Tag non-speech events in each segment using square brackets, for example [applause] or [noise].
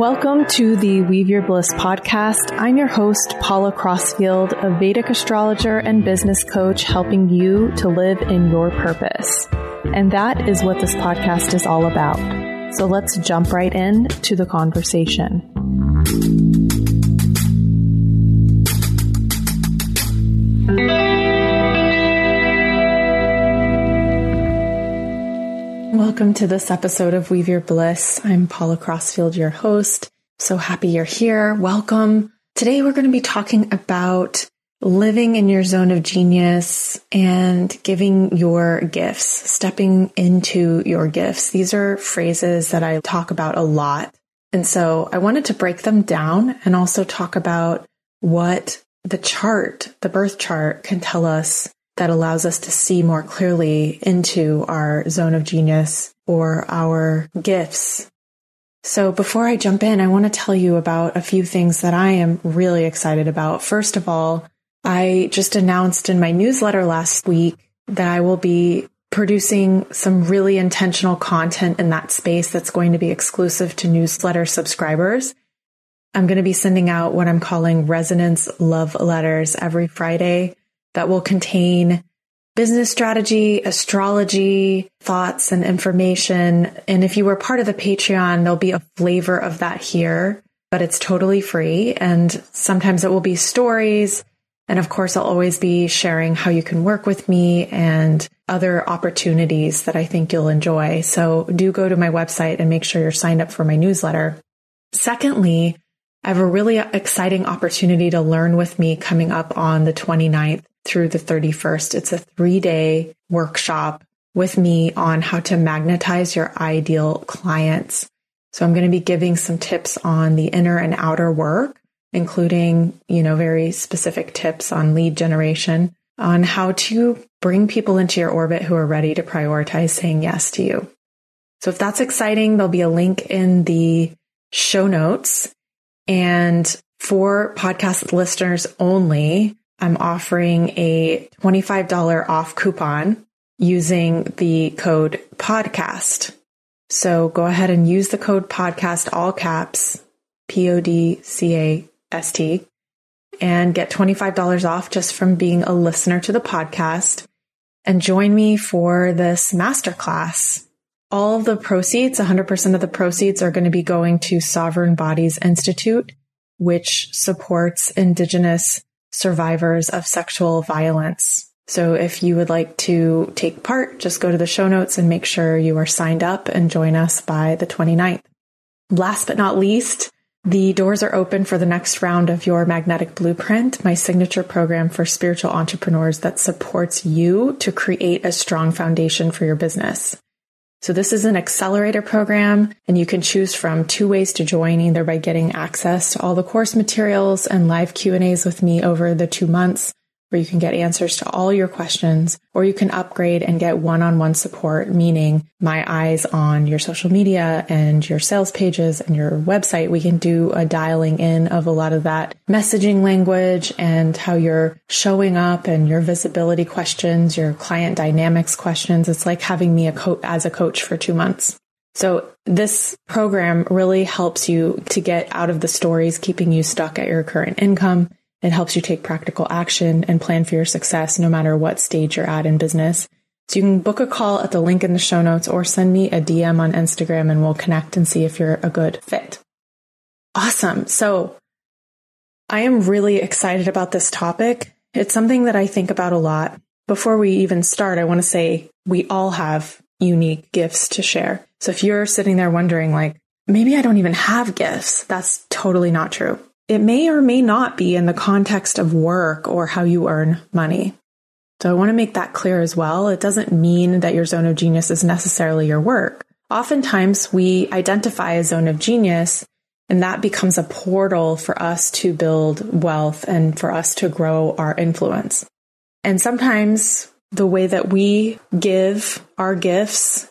Welcome to the Weave Your Bliss podcast. I'm your host, Paula Crossfield, a Vedic astrologer and business coach helping you to live in your purpose. And that is what this podcast is all about. So let's jump right in to the conversation. Welcome to this episode of Weave Your Bliss. I'm Paula Crossfield, your host. So happy you're here. Welcome. Today we're going to be talking about living in your zone of genius and giving your gifts, stepping into your gifts. These are phrases that I talk about a lot. And so I wanted to break them down and also talk about what the chart, the birth chart can tell us that allows us to see more clearly into our zone of genius or our gifts. So before I jump in, I want to tell you about a few things that I am really excited about. First of all, I just announced in my newsletter last week that I will be producing some really intentional content in that space that's going to be exclusive to newsletter subscribers. I'm going to be sending out what I'm calling resonance love letters every Friday that will contain business strategy, astrology, thoughts and information. And if you were part of the Patreon, there'll be a flavor of that here, but it's totally free. And sometimes it will be stories. And of course, I'll always be sharing how you can work with me and other opportunities that I think you'll enjoy. So do go to my website and make sure you're signed up for my newsletter. Secondly, I have a really exciting opportunity to learn with me coming up on the 29th through the 31st. It's a three day workshop with me on how to magnetize your ideal clients. So I'm going to be giving some tips on the inner and outer work, including, you know, very specific tips on lead generation, on how to bring people into your orbit who are ready to prioritize saying yes to you. So if that's exciting, there'll be a link in the show notes. And for podcast listeners only, I'm offering a $25 off coupon using the code podcast. So go ahead and use the code podcast, all caps, P O D C A S T, and get $25 off just from being a listener to the podcast and join me for this masterclass. All of the proceeds, 100% of the proceeds are going to be going to Sovereign Bodies Institute, which supports Indigenous survivors of sexual violence. So if you would like to take part, just go to the show notes and make sure you are signed up and join us by the 29th. Last but not least, the doors are open for the next round of your magnetic blueprint, my signature program for spiritual entrepreneurs that supports you to create a strong foundation for your business. So this is an accelerator program and you can choose from two ways to join either by getting access to all the course materials and live Q&As with me over the 2 months where you can get answers to all your questions, or you can upgrade and get one-on-one support, meaning my eyes on your social media and your sales pages and your website. We can do a dialing in of a lot of that messaging language and how you're showing up and your visibility questions, your client dynamics questions. It's like having me a coach as a coach for two months. So this program really helps you to get out of the stories keeping you stuck at your current income it helps you take practical action and plan for your success no matter what stage you're at in business. So you can book a call at the link in the show notes or send me a DM on Instagram and we'll connect and see if you're a good fit. Awesome. So I am really excited about this topic. It's something that I think about a lot. Before we even start, I want to say we all have unique gifts to share. So if you're sitting there wondering, like, maybe I don't even have gifts, that's totally not true. It may or may not be in the context of work or how you earn money. So I want to make that clear as well. It doesn't mean that your zone of genius is necessarily your work. Oftentimes we identify a zone of genius and that becomes a portal for us to build wealth and for us to grow our influence. And sometimes the way that we give our gifts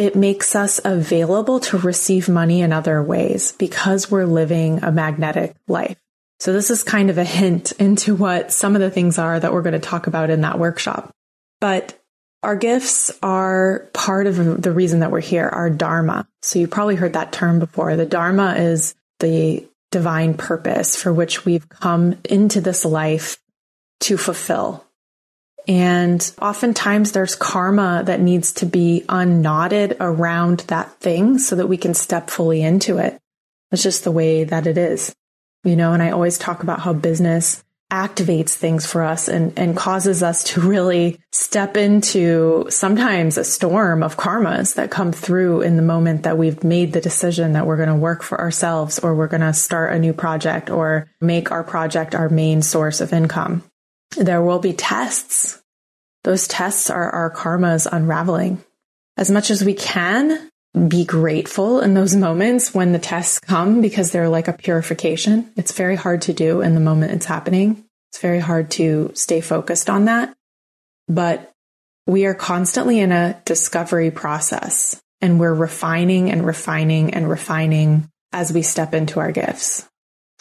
it makes us available to receive money in other ways because we're living a magnetic life. So this is kind of a hint into what some of the things are that we're going to talk about in that workshop. But our gifts are part of the reason that we're here, our dharma. So you probably heard that term before. The dharma is the divine purpose for which we've come into this life to fulfill. And oftentimes there's karma that needs to be unknotted around that thing so that we can step fully into it. It's just the way that it is, you know, and I always talk about how business activates things for us and, and causes us to really step into sometimes a storm of karmas that come through in the moment that we've made the decision that we're going to work for ourselves or we're going to start a new project or make our project our main source of income. There will be tests. Those tests are our karmas unraveling. As much as we can, be grateful in those moments when the tests come because they're like a purification. It's very hard to do in the moment it's happening. It's very hard to stay focused on that. But we are constantly in a discovery process and we're refining and refining and refining as we step into our gifts.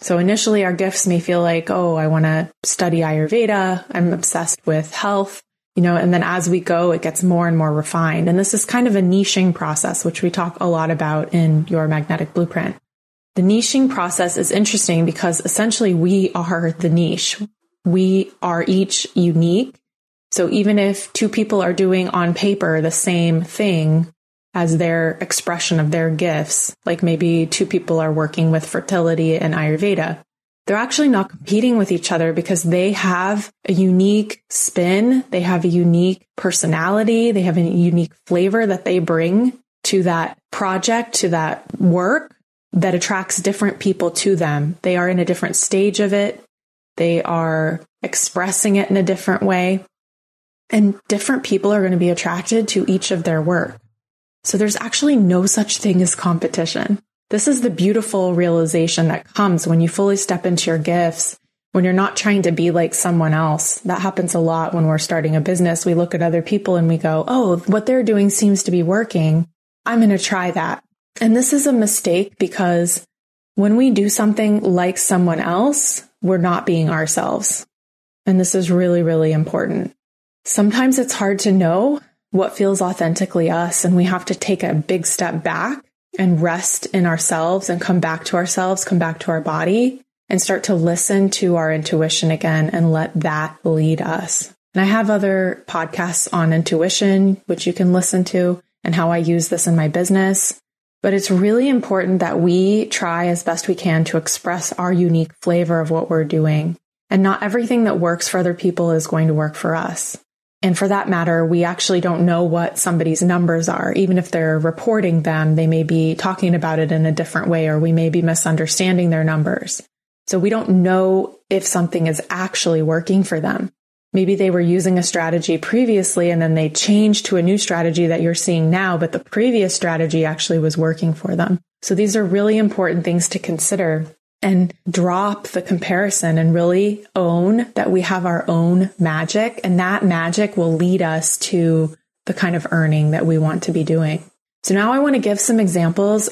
So initially our gifts may feel like, oh, I want to study Ayurveda. I'm obsessed with health you know, and then as we go, it gets more and more refined. And this is kind of a niching process, which we talk a lot about in your magnetic blueprint. The niching process is interesting because essentially we are the niche. We are each unique. So even if two people are doing on paper the same thing as their expression of their gifts, like maybe two people are working with fertility and Ayurveda, they're actually not competing with each other because they have a unique spin. They have a unique personality. They have a unique flavor that they bring to that project, to that work that attracts different people to them. They are in a different stage of it. They are expressing it in a different way. And different people are going to be attracted to each of their work. So there's actually no such thing as competition. This is the beautiful realization that comes when you fully step into your gifts, when you're not trying to be like someone else. That happens a lot when we're starting a business. We look at other people and we go, Oh, what they're doing seems to be working. I'm going to try that. And this is a mistake because when we do something like someone else, we're not being ourselves. And this is really, really important. Sometimes it's hard to know what feels authentically us, and we have to take a big step back and rest in ourselves and come back to ourselves, come back to our body and start to listen to our intuition again and let that lead us. And I have other podcasts on intuition, which you can listen to and how I use this in my business. But it's really important that we try as best we can to express our unique flavor of what we're doing. And not everything that works for other people is going to work for us. And for that matter, we actually don't know what somebody's numbers are. Even if they're reporting them, they may be talking about it in a different way, or we may be misunderstanding their numbers. So we don't know if something is actually working for them. Maybe they were using a strategy previously and then they changed to a new strategy that you're seeing now, but the previous strategy actually was working for them. So these are really important things to consider and drop the comparison and really own that we have our own magic and that magic will lead us to the kind of earning that we want to be doing. So now I want to give some examples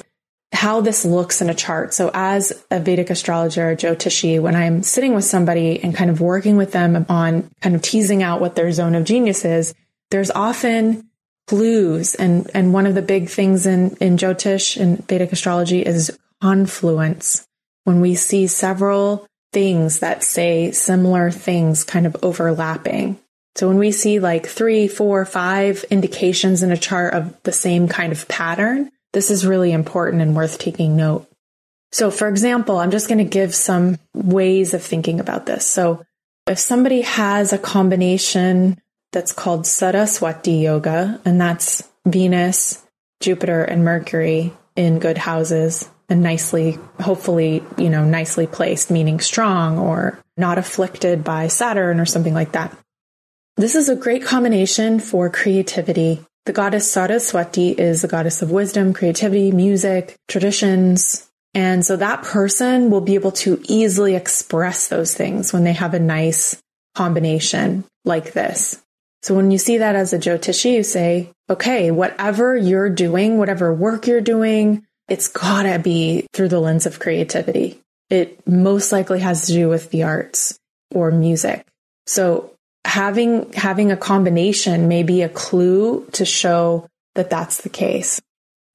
how this looks in a chart. So as a Vedic astrologer, Joe Jyotishi, when I'm sitting with somebody and kind of working with them on kind of teasing out what their zone of genius is, there's often clues. And, and one of the big things in, in Jyotish and Vedic astrology is confluence when we see several things that say similar things kind of overlapping. So when we see like three, four, five indications in a chart of the same kind of pattern, this is really important and worth taking note. So for example, I'm just going to give some ways of thinking about this. So if somebody has a combination that's called Saraswati yoga, and that's Venus, Jupiter, and Mercury in good houses, and nicely, hopefully, you know, nicely placed, meaning strong or not afflicted by Saturn or something like that. This is a great combination for creativity. The goddess Saraswati is the goddess of wisdom, creativity, music, traditions. And so that person will be able to easily express those things when they have a nice combination like this. So when you see that as a Jyotishi, you say, okay, whatever you're doing, whatever work you're doing, it's gotta be through the lens of creativity. It most likely has to do with the arts or music. So having, having a combination may be a clue to show that that's the case.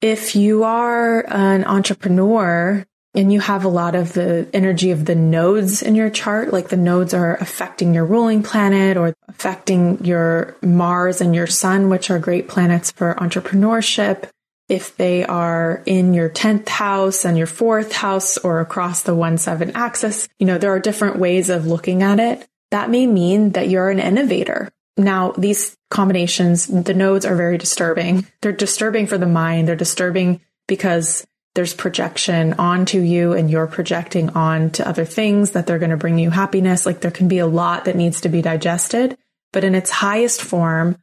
If you are an entrepreneur, and you have a lot of the energy of the nodes in your chart, like the nodes are affecting your ruling planet or affecting your Mars and your Sun, which are great planets for entrepreneurship. If they are in your 10th house and your fourth house or across the 1 7 axis, you know, there are different ways of looking at it. That may mean that you're an innovator. Now, these combinations, the nodes are very disturbing. [laughs] They're disturbing for the mind. They're disturbing because there's projection onto you and you're projecting on to other things that they're going to bring you happiness. Like there can be a lot that needs to be digested, but in its highest form,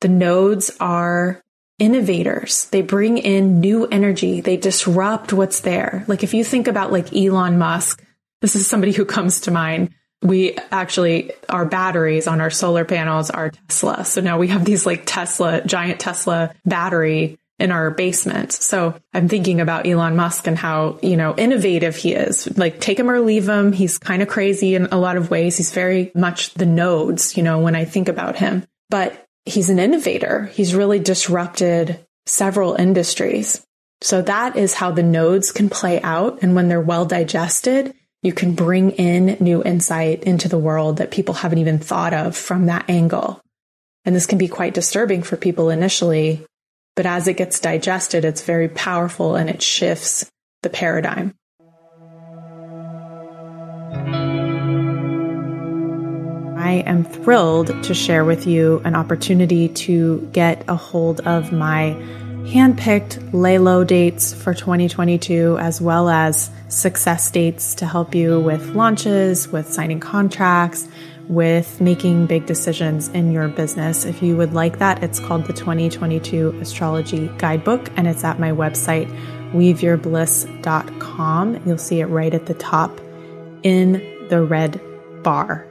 the nodes are innovators. They bring in new energy. They disrupt what's there. Like if you think about like Elon Musk, this is somebody who comes to mind. We actually, our batteries on our solar panels are Tesla. So now we have these like Tesla, giant Tesla battery in our basement. So I'm thinking about Elon Musk and how, you know, innovative he is. Like take him or leave him. He's kind of crazy in a lot of ways. He's very much the nodes, you know, when I think about him, but he's an innovator. He's really disrupted several industries. So that is how the nodes can play out. And when they're well digested, you can bring in new insight into the world that people haven't even thought of from that angle. And this can be quite disturbing for people initially but as it gets digested, it's very powerful and it shifts the paradigm. I am thrilled to share with you an opportunity to get a hold of my handpicked lay low dates for 2022, as well as success dates to help you with launches, with signing contracts, with making big decisions in your business. If you would like that, it's called the 2022 Astrology Guidebook and it's at my website, weaveyourbliss.com. You'll see it right at the top in the red bar.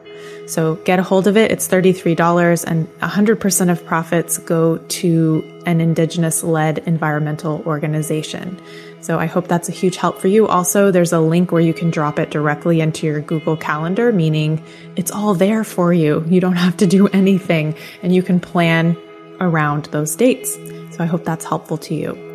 So get a hold of it. It's $33 and 100% of profits go to an indigenous led environmental organization. So I hope that's a huge help for you. Also, there's a link where you can drop it directly into your Google Calendar, meaning it's all there for you. You don't have to do anything and you can plan around those dates. So I hope that's helpful to you.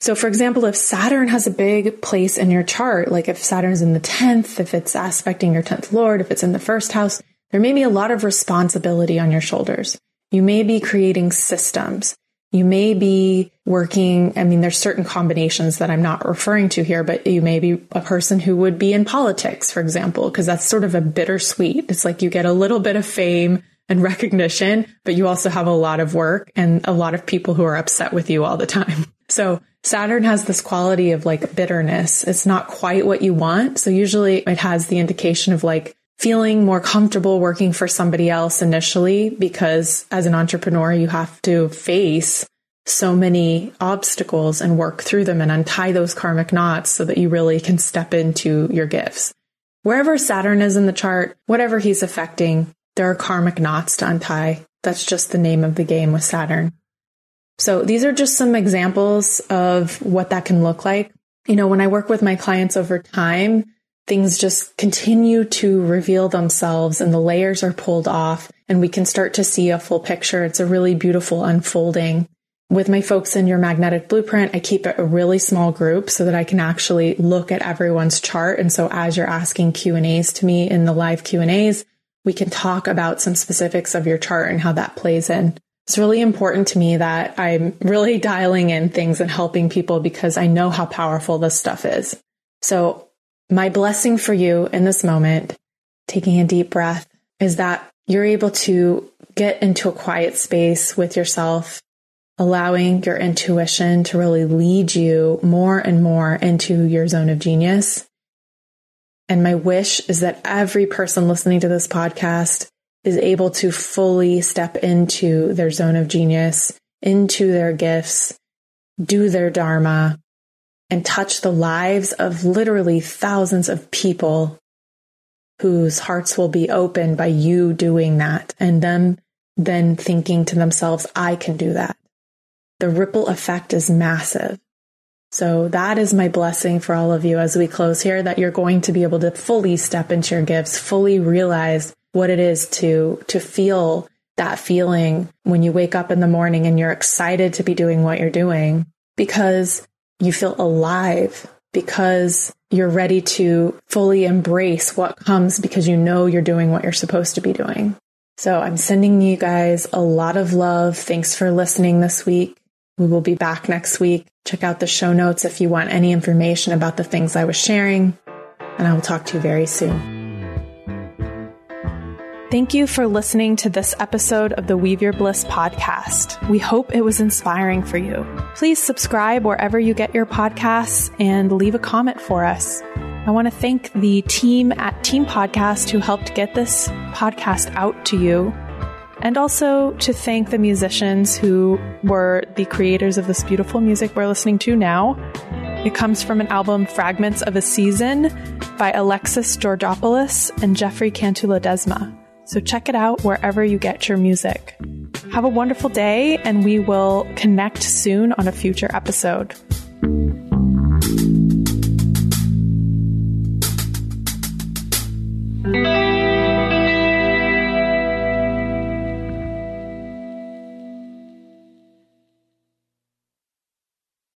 So, for example, if Saturn has a big place in your chart, like if Saturn's in the 10th, if it's aspecting your 10th Lord, if it's in the first house, there may be a lot of responsibility on your shoulders. You may be creating systems. You may be working. I mean, there's certain combinations that I'm not referring to here, but you may be a person who would be in politics, for example, because that's sort of a bittersweet. It's like you get a little bit of fame and recognition, but you also have a lot of work and a lot of people who are upset with you all the time. [laughs] So Saturn has this quality of like bitterness. It's not quite what you want. So usually it has the indication of like feeling more comfortable working for somebody else initially because as an entrepreneur, you have to face so many obstacles and work through them and untie those karmic knots so that you really can step into your gifts. Wherever Saturn is in the chart, whatever he's affecting, there are karmic knots to untie. That's just the name of the game with Saturn. So these are just some examples of what that can look like. You know, when I work with my clients over time, things just continue to reveal themselves and the layers are pulled off and we can start to see a full picture. It's a really beautiful unfolding. With my folks in your magnetic blueprint, I keep it a really small group so that I can actually look at everyone's chart. And so as you're asking Q and A's to me in the live Q and A's, we can talk about some specifics of your chart and how that plays in. It's really important to me that I'm really [laughs] dialing in things and helping people because I know how powerful this stuff is. So my blessing for you in this moment, taking a deep breath, is that you're able to get into a quiet space with yourself, allowing your intuition to really lead you more and more into your zone of genius. And my wish is that every person listening to this podcast is able to fully step into their zone of genius, into their gifts, do their dharma, and touch the lives of literally thousands of people whose hearts will be opened by you doing that and them then thinking to themselves, I can do that. The ripple effect is massive. So that is my blessing for all of you as we close here that you're going to be able to fully step into your gifts, fully realize what it is to, to feel that feeling when you wake up in the morning and you're excited to be doing what you're doing because you feel alive, because you're ready to fully embrace what comes because you know you're doing what you're supposed to be doing. So I'm sending you guys a lot of love. Thanks for listening this week. We will be back next week. Check out the show notes if you want any information about the things I was sharing, and I will talk to you very soon. Thank you for listening to this episode of the Weave Your Bliss podcast. We hope it was inspiring for you. Please subscribe wherever you get your podcasts and leave a comment for us. I want to thank the team at Team Podcast who helped get this podcast out to you. And also to thank the musicians who were the creators of this beautiful music we're listening to now. It comes from an album Fragments of a Season by Alexis Georgopoulos and Jefre Cantu-Ledesma. So check it out wherever you get your music. Have a wonderful day, and we will connect soon on a future episode.